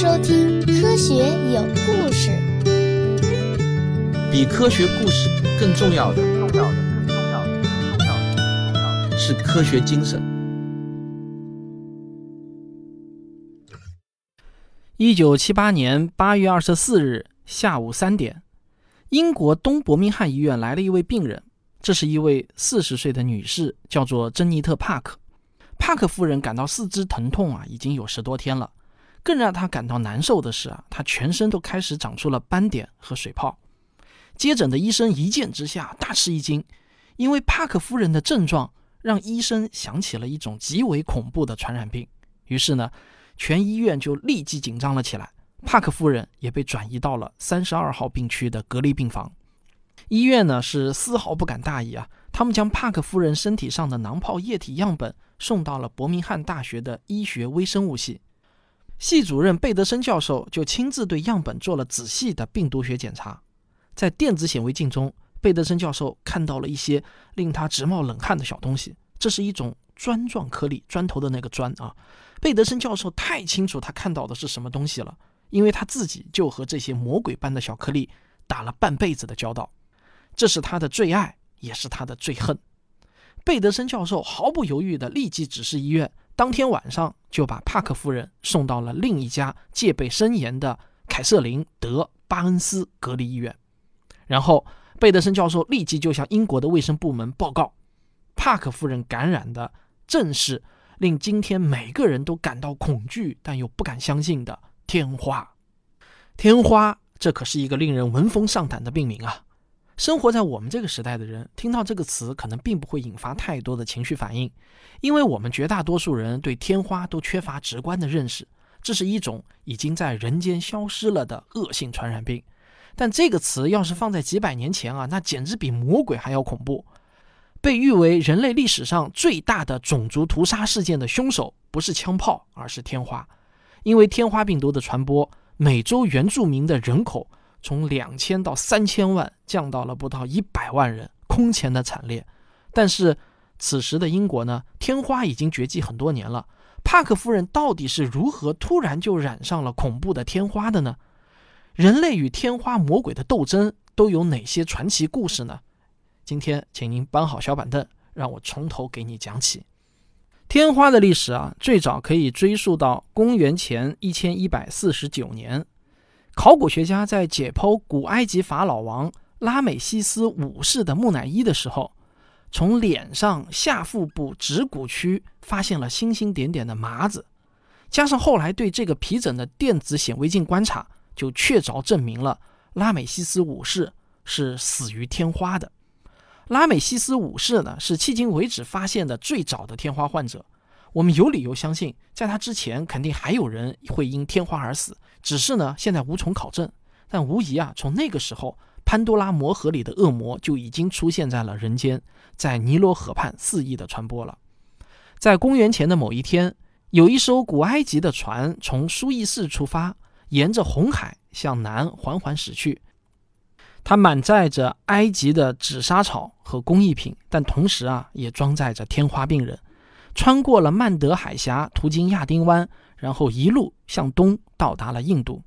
收听《科学有故事》。比科学故事更重要的，重要的，更重要的，更重要的，更重要的是科学精神。一九七八年八月二十四日下午三点，英国东伯明翰医院来了一位病人，这是一位四十岁的女士，叫做珍妮特·帕克。帕克夫人感到四肢疼痛啊，已经有十多天了。更让她感到难受的是啊，她全身都开始长出了斑点和水泡。接诊的医生一见之下大吃一惊，因为帕克夫人的症状让医生想起了一种极为恐怖的传染病。于是呢。全医院就立即紧张了起来，帕克夫人也被转移到了三十二号病区的隔离病房。医院呢是丝毫不敢大意啊，他们将帕克夫人身体上的囊泡液体样本送到了伯明翰大学的医学微生物系，系主任贝德森教授就亲自对样本做了仔细的病毒学检查。在电子显微镜中，贝德森教授看到了一些令他直冒冷汗的小东西，这是一种砖状颗粒，砖头的那个砖啊。贝德森教授太清楚他看到的是什么东西了，因为他自己就和这些魔鬼般的小颗粒打了半辈子的交道，这是他的最爱，也是他的最恨。贝德森教授毫不犹豫地立即指示医院，当天晚上就把帕克夫人送到了另一家戒备森严的凯瑟琳·德巴恩斯隔离医院。然后，贝德森教授立即就向英国的卫生部门报告，帕克夫人感染的正是。令今天每个人都感到恐惧，但又不敢相信的天花。天花，这可是一个令人闻风丧胆的病名啊！生活在我们这个时代的人，听到这个词，可能并不会引发太多的情绪反应，因为我们绝大多数人对天花都缺乏直观的认识。这是一种已经在人间消失了的恶性传染病。但这个词要是放在几百年前啊，那简直比魔鬼还要恐怖。被誉为人类历史上最大的种族屠杀事件的凶手不是枪炮，而是天花。因为天花病毒的传播，美洲原住民的人口从两千到三千万降到了不到一百万人，空前的惨烈。但是此时的英国呢，天花已经绝迹很多年了。帕克夫人到底是如何突然就染上了恐怖的天花的呢？人类与天花魔鬼的斗争都有哪些传奇故事呢？今天，请您搬好小板凳，让我从头给你讲起。天花的历史啊，最早可以追溯到公元前一千一百四十九年。考古学家在解剖古埃及法老王拉美西斯五世的木乃伊的时候，从脸上下腹部指骨区发现了星星点点的麻子，加上后来对这个皮疹的电子显微镜观察，就确凿证明了拉美西斯五世是死于天花的。拉美西斯五世呢，是迄今为止发现的最早的天花患者。我们有理由相信，在他之前，肯定还有人会因天花而死，只是呢，现在无从考证。但无疑啊，从那个时候，潘多拉魔盒里的恶魔就已经出现在了人间，在尼罗河畔肆意的传播了。在公元前的某一天，有一艘古埃及的船从苏伊士出发，沿着红海向南缓缓驶去。它满载着埃及的紫砂草和工艺品，但同时啊，也装载着天花病人。穿过了曼德海峡，途经亚丁湾，然后一路向东到达了印度。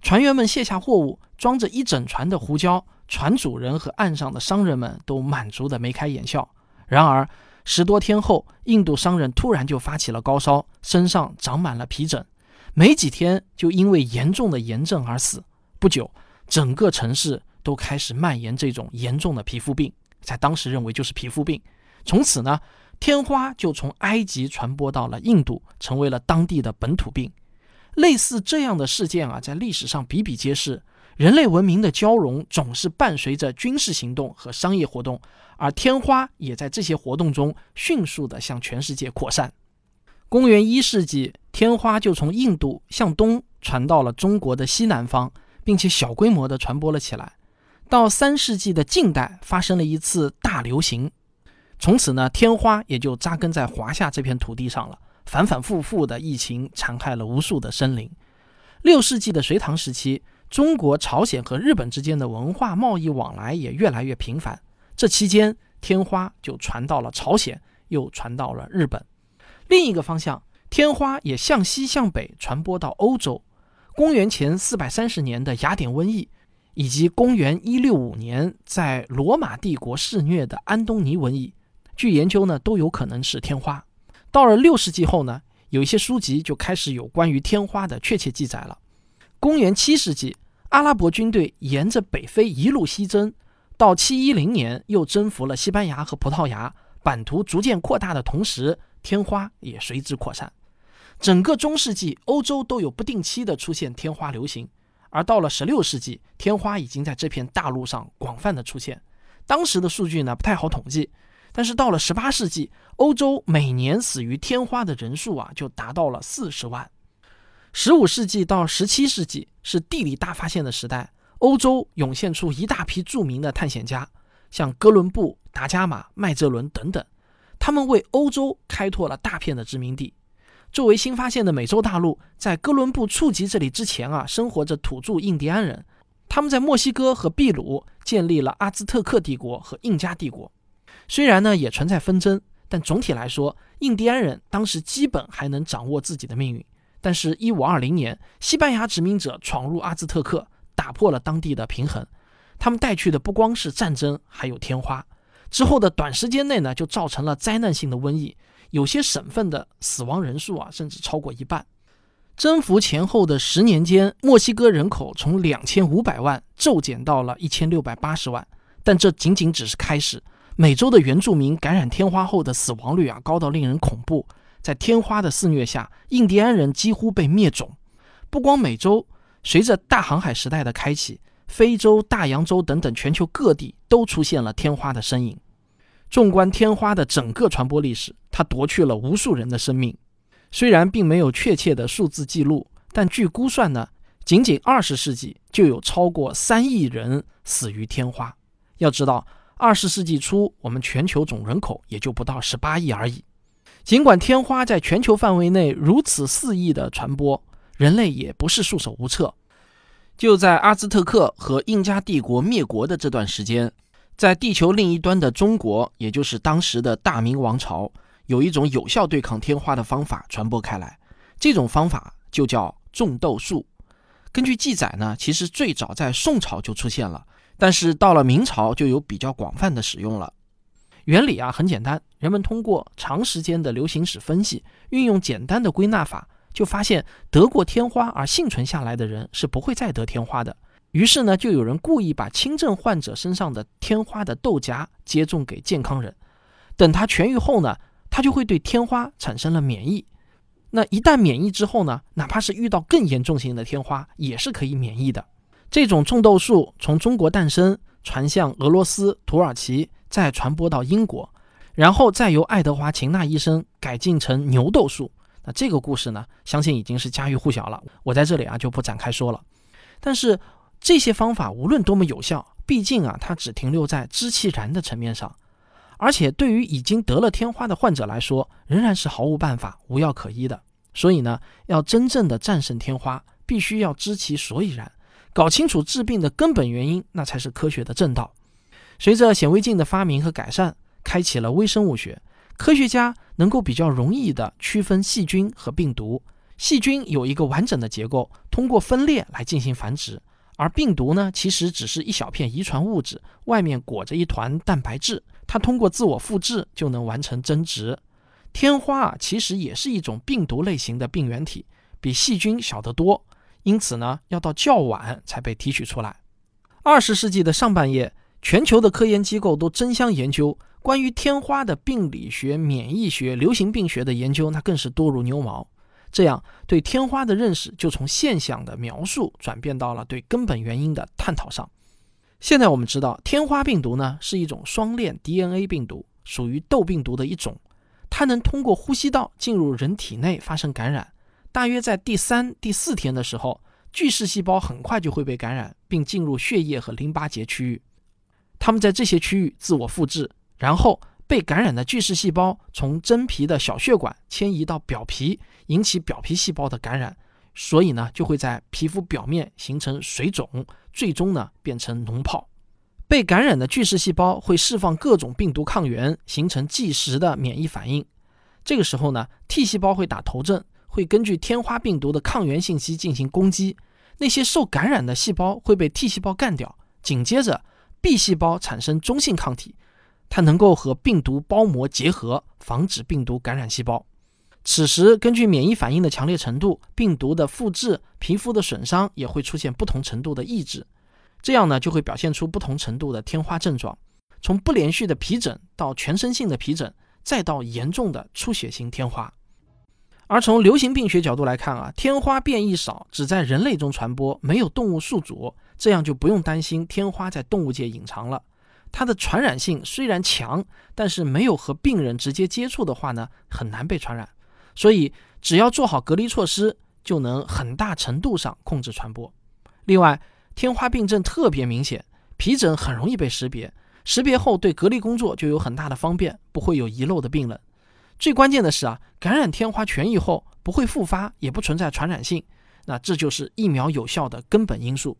船员们卸下货物，装着一整船的胡椒。船主人和岸上的商人们都满足的眉开眼笑。然而十多天后，印度商人突然就发起了高烧，身上长满了皮疹，没几天就因为严重的炎症而死。不久，整个城市。都开始蔓延这种严重的皮肤病，在当时认为就是皮肤病。从此呢，天花就从埃及传播到了印度，成为了当地的本土病。类似这样的事件啊，在历史上比比皆是。人类文明的交融总是伴随着军事行动和商业活动，而天花也在这些活动中迅速地向全世界扩散。公元一世纪，天花就从印度向东传到了中国的西南方，并且小规模地传播了起来。到三世纪的近代，发生了一次大流行，从此呢，天花也就扎根在华夏这片土地上了。反反复复的疫情残害了无数的生灵。六世纪的隋唐时期，中国、朝鲜和日本之间的文化贸易往来也越来越频繁。这期间，天花就传到了朝鲜，又传到了日本。另一个方向，天花也向西向北传播到欧洲。公元前四百三十年的雅典瘟疫，以及公元一六五年在罗马帝国肆虐的安东尼瘟疫，据研究呢都有可能是天花。到了六世纪后呢，有一些书籍就开始有关于天花的确切记载了。公元七世纪，阿拉伯军队沿着北非一路西征，到七一零年又征服了西班牙和葡萄牙，版图逐渐扩大的同时，天花也随之扩散。整个中世纪，欧洲都有不定期的出现天花流行，而到了十六世纪，天花已经在这片大陆上广泛的出现。当时的数据呢不太好统计，但是到了十八世纪，欧洲每年死于天花的人数啊就达到了四十万。十五世纪到十七世纪是地理大发现的时代，欧洲涌现出一大批著名的探险家，像哥伦布、达伽马、麦哲伦等等，他们为欧洲开拓了大片的殖民地。作为新发现的美洲大陆，在哥伦布触及这里之前啊，生活着土著印第安人。他们在墨西哥和秘鲁建立了阿兹特克帝国和印加帝国。虽然呢也存在纷争，但总体来说，印第安人当时基本还能掌握自己的命运。但是，一五二零年，西班牙殖民者闯入阿兹特克，打破了当地的平衡。他们带去的不光是战争，还有天花。之后的短时间内呢，就造成了灾难性的瘟疫。有些省份的死亡人数啊，甚至超过一半。征服前后的十年间，墨西哥人口从两千五百万骤减到了一千六百八十万。但这仅仅只是开始。美洲的原住民感染天花后的死亡率啊，高到令人恐怖。在天花的肆虐下，印第安人几乎被灭种。不光美洲，随着大航海时代的开启，非洲、大洋洲等等全球各地都出现了天花的身影。纵观天花的整个传播历史，它夺去了无数人的生命。虽然并没有确切的数字记录，但据估算呢，仅仅二十世纪就有超过三亿人死于天花。要知道，二十世纪初我们全球总人口也就不到十八亿而已。尽管天花在全球范围内如此肆意的传播，人类也不是束手无策。就在阿兹特克和印加帝国灭国的这段时间。在地球另一端的中国，也就是当时的大明王朝，有一种有效对抗天花的方法传播开来。这种方法就叫种豆树。根据记载呢，其实最早在宋朝就出现了，但是到了明朝就有比较广泛的使用了。原理啊很简单，人们通过长时间的流行史分析，运用简单的归纳法，就发现得过天花而幸存下来的人是不会再得天花的。于是呢，就有人故意把轻症患者身上的天花的豆荚接种给健康人，等他痊愈后呢，他就会对天花产生了免疫。那一旦免疫之后呢，哪怕是遇到更严重型的天花，也是可以免疫的。这种种豆术从中国诞生，传向俄罗斯、土耳其，再传播到英国，然后再由爱德华秦纳医生改进成牛豆术。那这个故事呢，相信已经是家喻户晓了，我在这里啊就不展开说了。但是。这些方法无论多么有效，毕竟啊，它只停留在知其然的层面上，而且对于已经得了天花的患者来说，仍然是毫无办法、无药可医的。所以呢，要真正的战胜天花，必须要知其所以然，搞清楚治病的根本原因，那才是科学的正道。随着显微镜的发明和改善，开启了微生物学，科学家能够比较容易地区分细菌和病毒。细菌有一个完整的结构，通过分裂来进行繁殖。而病毒呢，其实只是一小片遗传物质，外面裹着一团蛋白质，它通过自我复制就能完成增殖。天花啊，其实也是一种病毒类型的病原体，比细菌小得多，因此呢，要到较晚才被提取出来。二十世纪的上半叶，全球的科研机构都争相研究关于天花的病理学、免疫学、流行病学的研究，那更是多如牛毛。这样，对天花的认识就从现象的描述转变到了对根本原因的探讨上。现在我们知道，天花病毒呢是一种双链 DNA 病毒，属于痘病毒的一种。它能通过呼吸道进入人体内发生感染。大约在第三、第四天的时候，巨噬细胞很快就会被感染，并进入血液和淋巴结区域。它们在这些区域自我复制，然后。被感染的巨噬细胞从真皮的小血管迁移到表皮，引起表皮细胞的感染，所以呢就会在皮肤表面形成水肿，最终呢变成脓疱。被感染的巨噬细胞会释放各种病毒抗原，形成即时的免疫反应。这个时候呢，T 细胞会打头阵，会根据天花病毒的抗原信息进行攻击，那些受感染的细胞会被 T 细胞干掉，紧接着 B 细胞产生中性抗体，它能够和病毒包膜结合，防止病毒感染细胞。此时，根据免疫反应的强烈程度，病毒的复制、皮肤的损伤也会出现不同程度的抑制，这样呢就会表现出不同程度的天花症状，从不连续的皮疹到全身性的皮疹，再到严重的出血性天花。而从流行病学角度来看啊，天花变异少，只在人类中传播，没有动物宿主，这样就不用担心天花在动物界隐藏了。它的传染性虽然强，但是没有和病人直接接触的话呢，很难被传染。所以，只要做好隔离措施，就能很大程度上控制传播。另外，天花病症特别明显，皮疹很容易被识别，识别后对隔离工作就有很大的方便，不会有遗漏的病人。最关键的是啊，感染天花痊愈后不会复发，也不存在传染性，那这就是疫苗有效的根本因素。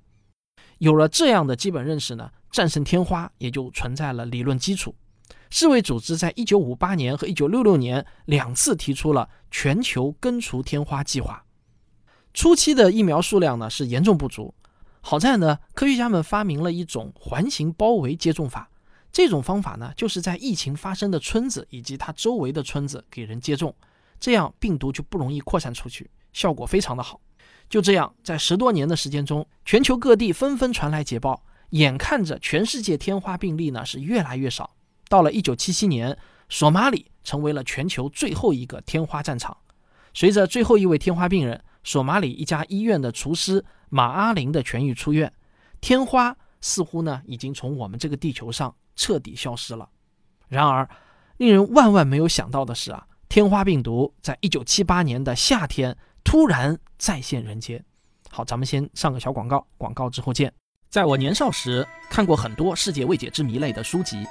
有了这样的基本认识呢，战胜天花也就存在了理论基础。世卫组织在一九五八年和一九六六年两次提出了全球根除天花计划。初期的疫苗数量呢是严重不足，好在呢科学家们发明了一种环形包围接种法。这种方法呢就是在疫情发生的村子以及它周围的村子给人接种，这样病毒就不容易扩散出去，效果非常的好。就这样，在十多年的时间中，全球各地纷纷传来捷报，眼看着全世界天花病例呢是越来越少。到了一九七七年，索马里成为了全球最后一个天花战场。随着最后一位天花病人，索马里一家医院的厨师马阿林的痊愈出院，天花似乎呢已经从我们这个地球上彻底消失了。然而，令人万万没有想到的是啊，天花病毒在一九七八年的夏天突然再现人间。好，咱们先上个小广告，广告之后见。在我年少时，看过很多世界未解之谜类的书籍。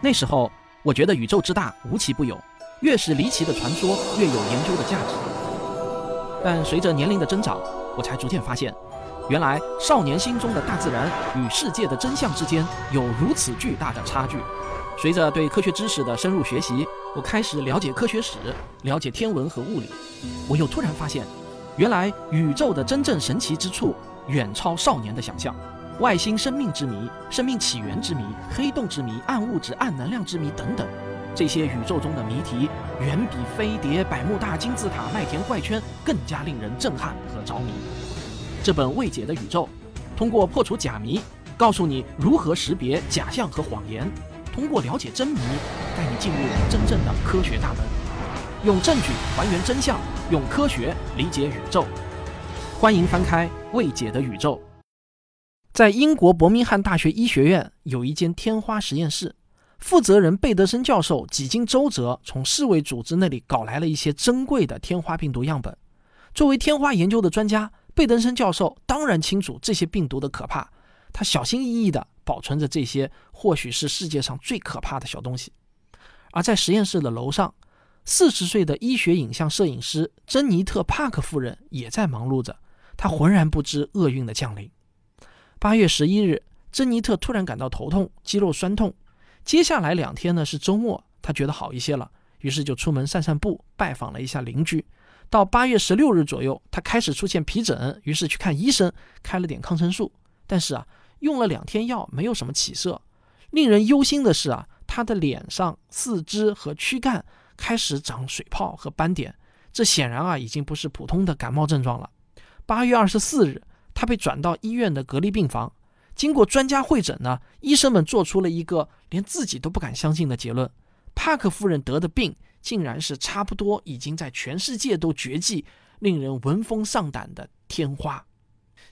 那时候，我觉得宇宙之大无奇不有，越是离奇的传说越有研究的价值。但随着年龄的增长，我才逐渐发现，原来少年心中的大自然与世界的真相之间有如此巨大的差距。随着对科学知识的深入学习，我开始了解科学史，了解天文和物理。我又突然发现，原来宇宙的真正神奇之处远超少年的想象。外星生命之谜、生命起源之谜、黑洞之谜、暗物质、暗能量之谜等等，这些宇宙中的谜题远比飞碟、百慕大金字塔、麦田怪圈更加令人震撼和着迷。这本未解的宇宙，通过破除假谜，告诉你如何识别假象和谎言；通过了解真谜，带你进入真正的科学大门，用证据还原真相，用科学理解宇宙。欢迎翻开《未解的宇宙》。在英国伯明翰大学医学院有一间天花实验室，负责人贝德森教授几经周折，从世卫组织那里搞来了一些珍贵的天花病毒样本。作为天花研究的专家，贝登森教授当然清楚这些病毒的可怕，他小心翼翼地保存着这些或许是世界上最可怕的小东西。而在实验室的楼上，四十岁的医学影像摄影师珍妮特·帕克夫人也在忙碌着，她浑然不知厄运的降临。八月十一日，珍妮特突然感到头痛、肌肉酸痛。接下来两天呢是周末，她觉得好一些了，于是就出门散散步，拜访了一下邻居。到八月十六日左右，他开始出现皮疹，于是去看医生，开了点抗生素。但是啊，用了两天药，没有什么起色。令人忧心的是啊，他的脸上、四肢和躯干开始长水泡和斑点，这显然啊已经不是普通的感冒症状了。八月二十四日。他被转到医院的隔离病房，经过专家会诊呢，医生们做出了一个连自己都不敢相信的结论：帕克夫人得的病，竟然是差不多已经在全世界都绝迹、令人闻风丧胆的天花。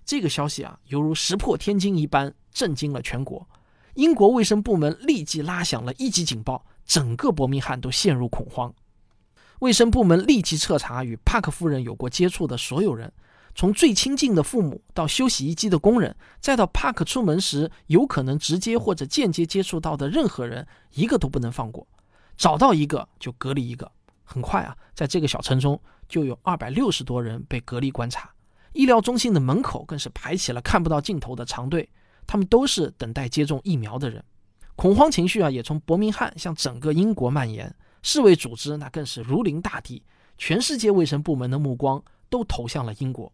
这个消息啊，犹如石破天惊一般，震惊了全国。英国卫生部门立即拉响了一级警报，整个伯明翰都陷入恐慌。卫生部门立即彻查与帕克夫人有过接触的所有人。从最亲近的父母到修洗衣机的工人，再到帕克出门时有可能直接或者间接接触到的任何人，一个都不能放过。找到一个就隔离一个。很快啊，在这个小城中就有二百六十多人被隔离观察。医疗中心的门口更是排起了看不到尽头的长队，他们都是等待接种疫苗的人。恐慌情绪啊，也从伯明翰向整个英国蔓延。世卫组织那更是如临大敌，全世界卫生部门的目光都投向了英国。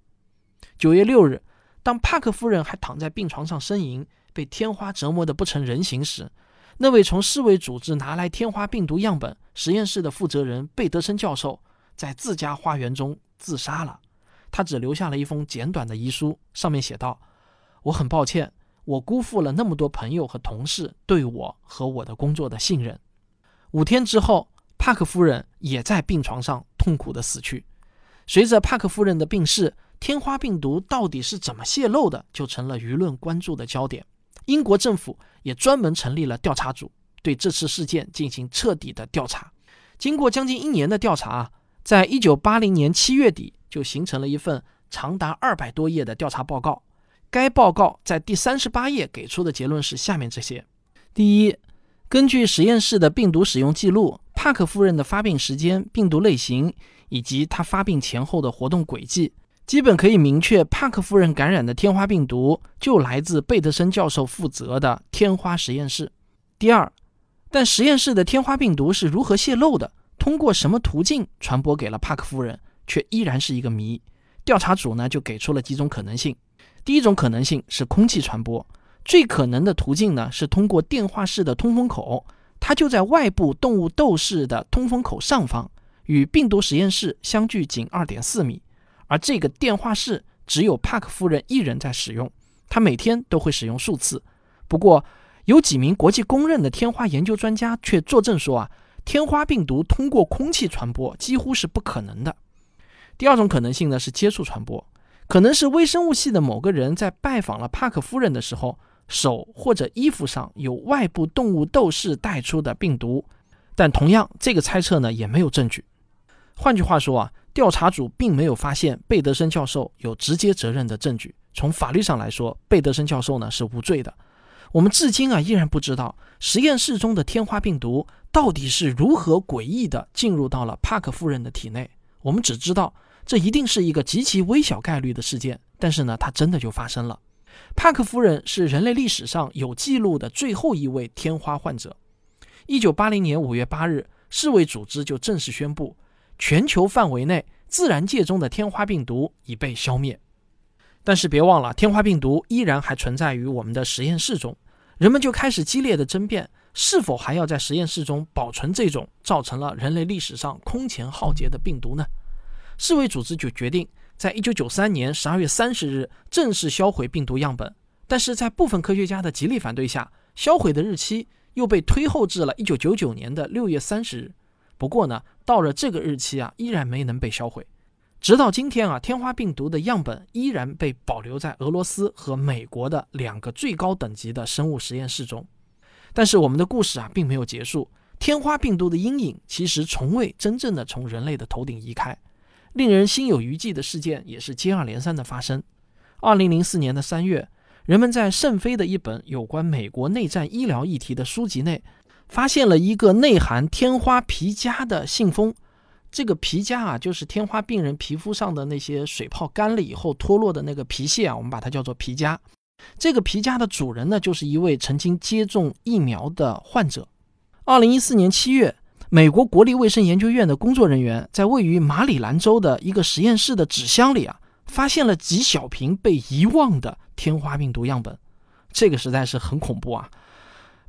九月六日，当帕克夫人还躺在病床上呻吟，被天花折磨得不成人形时，那位从世卫组织拿来天花病毒样本实验室的负责人贝德森教授，在自家花园中自杀了。他只留下了一封简短的遗书，上面写道：“我很抱歉，我辜负了那么多朋友和同事对我和我的工作的信任。”五天之后，帕克夫人也在病床上痛苦的死去。随着帕克夫人的病逝，天花病毒到底是怎么泄露的，就成了舆论关注的焦点。英国政府也专门成立了调查组，对这次事件进行彻底的调查。经过将近一年的调查啊，在一九八零年七月底，就形成了一份长达二百多页的调查报告。该报告在第三十八页给出的结论是下面这些：第一，根据实验室的病毒使用记录，帕克夫人的发病时间、病毒类型以及她发病前后的活动轨迹。基本可以明确，帕克夫人感染的天花病毒就来自贝德森教授负责的天花实验室。第二，但实验室的天花病毒是如何泄露的，通过什么途径传播给了帕克夫人，却依然是一个谜。调查组呢就给出了几种可能性。第一种可能性是空气传播，最可能的途径呢是通过电话室的通风口，它就在外部动物斗室的通风口上方，与病毒实验室相距仅二点四米。而这个电话室只有帕克夫人一人在使用，她每天都会使用数次。不过，有几名国际公认的天花研究专家却作证说啊，天花病毒通过空气传播几乎是不可能的。第二种可能性呢是接触传播，可能是微生物系的某个人在拜访了帕克夫人的时候，手或者衣服上有外部动物斗士带出的病毒。但同样，这个猜测呢也没有证据。换句话说啊。调查组并没有发现贝德森教授有直接责任的证据。从法律上来说，贝德森教授呢是无罪的。我们至今啊依然不知道实验室中的天花病毒到底是如何诡异的进入到了帕克夫人的体内。我们只知道这一定是一个极其微小概率的事件，但是呢，它真的就发生了。帕克夫人是人类历史上有记录的最后一位天花患者。一九八零年五月八日，世卫组织就正式宣布。全球范围内，自然界中的天花病毒已被消灭，但是别忘了，天花病毒依然还存在于我们的实验室中。人们就开始激烈的争辩，是否还要在实验室中保存这种造成了人类历史上空前浩劫的病毒呢？世卫组织就决定在一九九三年十二月三十日正式销毁病毒样本，但是在部分科学家的极力反对下，销毁的日期又被推后至了一九九九年的六月三十日。不过呢，到了这个日期啊，依然没能被销毁。直到今天啊，天花病毒的样本依然被保留在俄罗斯和美国的两个最高等级的生物实验室中。但是我们的故事啊，并没有结束。天花病毒的阴影其实从未真正的从人类的头顶移开。令人心有余悸的事件也是接二连三的发生。二零零四年的三月，人们在圣菲的一本有关美国内战医疗议题的书籍内。发现了一个内含天花皮痂的信封，这个皮痂啊，就是天花病人皮肤上的那些水泡干了以后脱落的那个皮屑啊，我们把它叫做皮痂。这个皮痂的主人呢，就是一位曾经接种疫苗的患者。二零一四年七月，美国国立卫生研究院的工作人员在位于马里兰州的一个实验室的纸箱里啊，发现了几小瓶被遗忘的天花病毒样本，这个实在是很恐怖啊。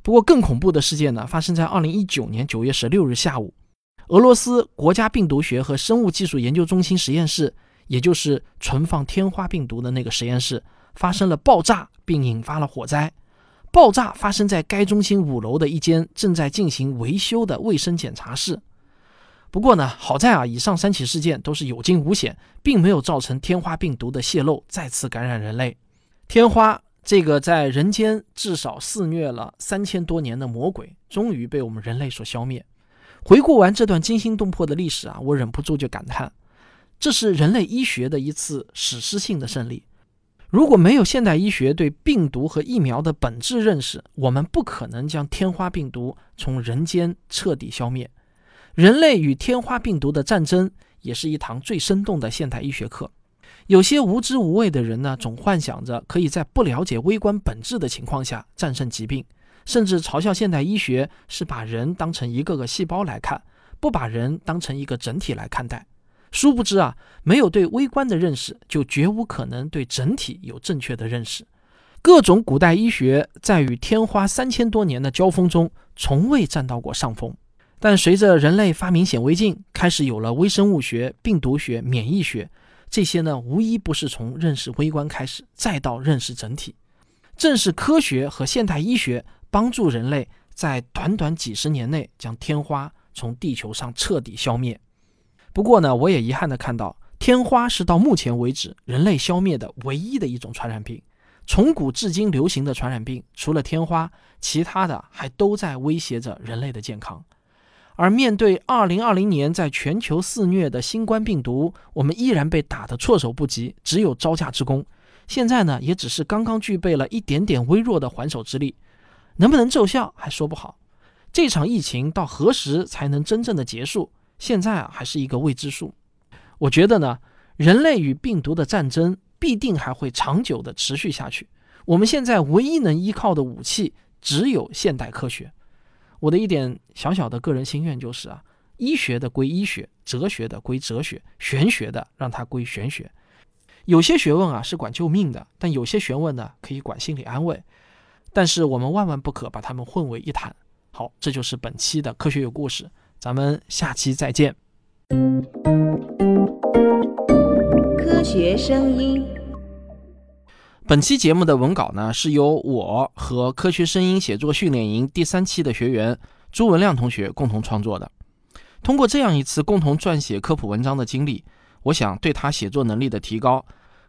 不过，更恐怖的事件呢，发生在二零一九年九月十六日下午，俄罗斯国家病毒学和生物技术研究中心实验室，也就是存放天花病毒的那个实验室，发生了爆炸，并引发了火灾。爆炸发生在该中心五楼的一间正在进行维修的卫生检查室。不过呢，好在啊，以上三起事件都是有惊无险，并没有造成天花病毒的泄露，再次感染人类。天花。这个在人间至少肆虐了三千多年的魔鬼，终于被我们人类所消灭。回顾完这段惊心动魄的历史啊，我忍不住就感叹，这是人类医学的一次史诗性的胜利。如果没有现代医学对病毒和疫苗的本质认识，我们不可能将天花病毒从人间彻底消灭。人类与天花病毒的战争，也是一堂最生动的现代医学课。有些无知无畏的人呢，总幻想着可以在不了解微观本质的情况下战胜疾病，甚至嘲笑现代医学是把人当成一个个细胞来看，不把人当成一个整体来看待。殊不知啊，没有对微观的认识，就绝无可能对整体有正确的认识。各种古代医学在与天花三千多年的交锋中，从未占到过上风。但随着人类发明显微镜，开始有了微生物学、病毒学、免疫学，这些呢，无一不是从认识微观开始，再到认识整体。正是科学和现代医学帮助人类在短短几十年内将天花从地球上彻底消灭。不过呢，我也遗憾地看到，天花是到目前为止人类消灭的唯一的一种传染病。从古至今流行的传染病，除了天花，其他的还都在威胁着人类的健康。而面对2020年在全球肆虐的新冠病毒，我们依然被打得措手不及，只有招架之功。现在呢，也只是刚刚具备了一点点微弱的还手之力，能不能奏效还说不好。这场疫情到何时才能真正的结束，现在啊还是一个未知数。我觉得呢，人类与病毒的战争必定还会长久的持续下去。我们现在唯一能依靠的武器只有现代科学。我的一点小小的个人心愿就是啊，医学的归医学，哲学的归哲学，玄学的让它归玄学。有些学问啊是管救命的，但有些学问呢可以管心理安慰。但是我们万万不可把它们混为一谈。好，这就是本期的科学有故事，咱们下期再见。科学声音。本期节目的文稿呢，是由我和科学声音写作训练营第三期的学员朱文亮同学共同创作的。通过这样一次共同撰写科普文章的经历，我想对他写作能力的提高，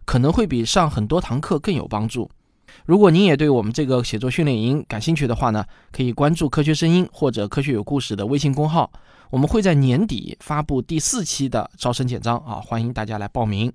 可能会比上很多堂课更有帮助。如果您也对我们这个写作训练营感兴趣的话呢，可以关注科学声音或者科学有故事的微信公号，我们会在年底发布第四期的招生简章啊，欢迎大家来报名。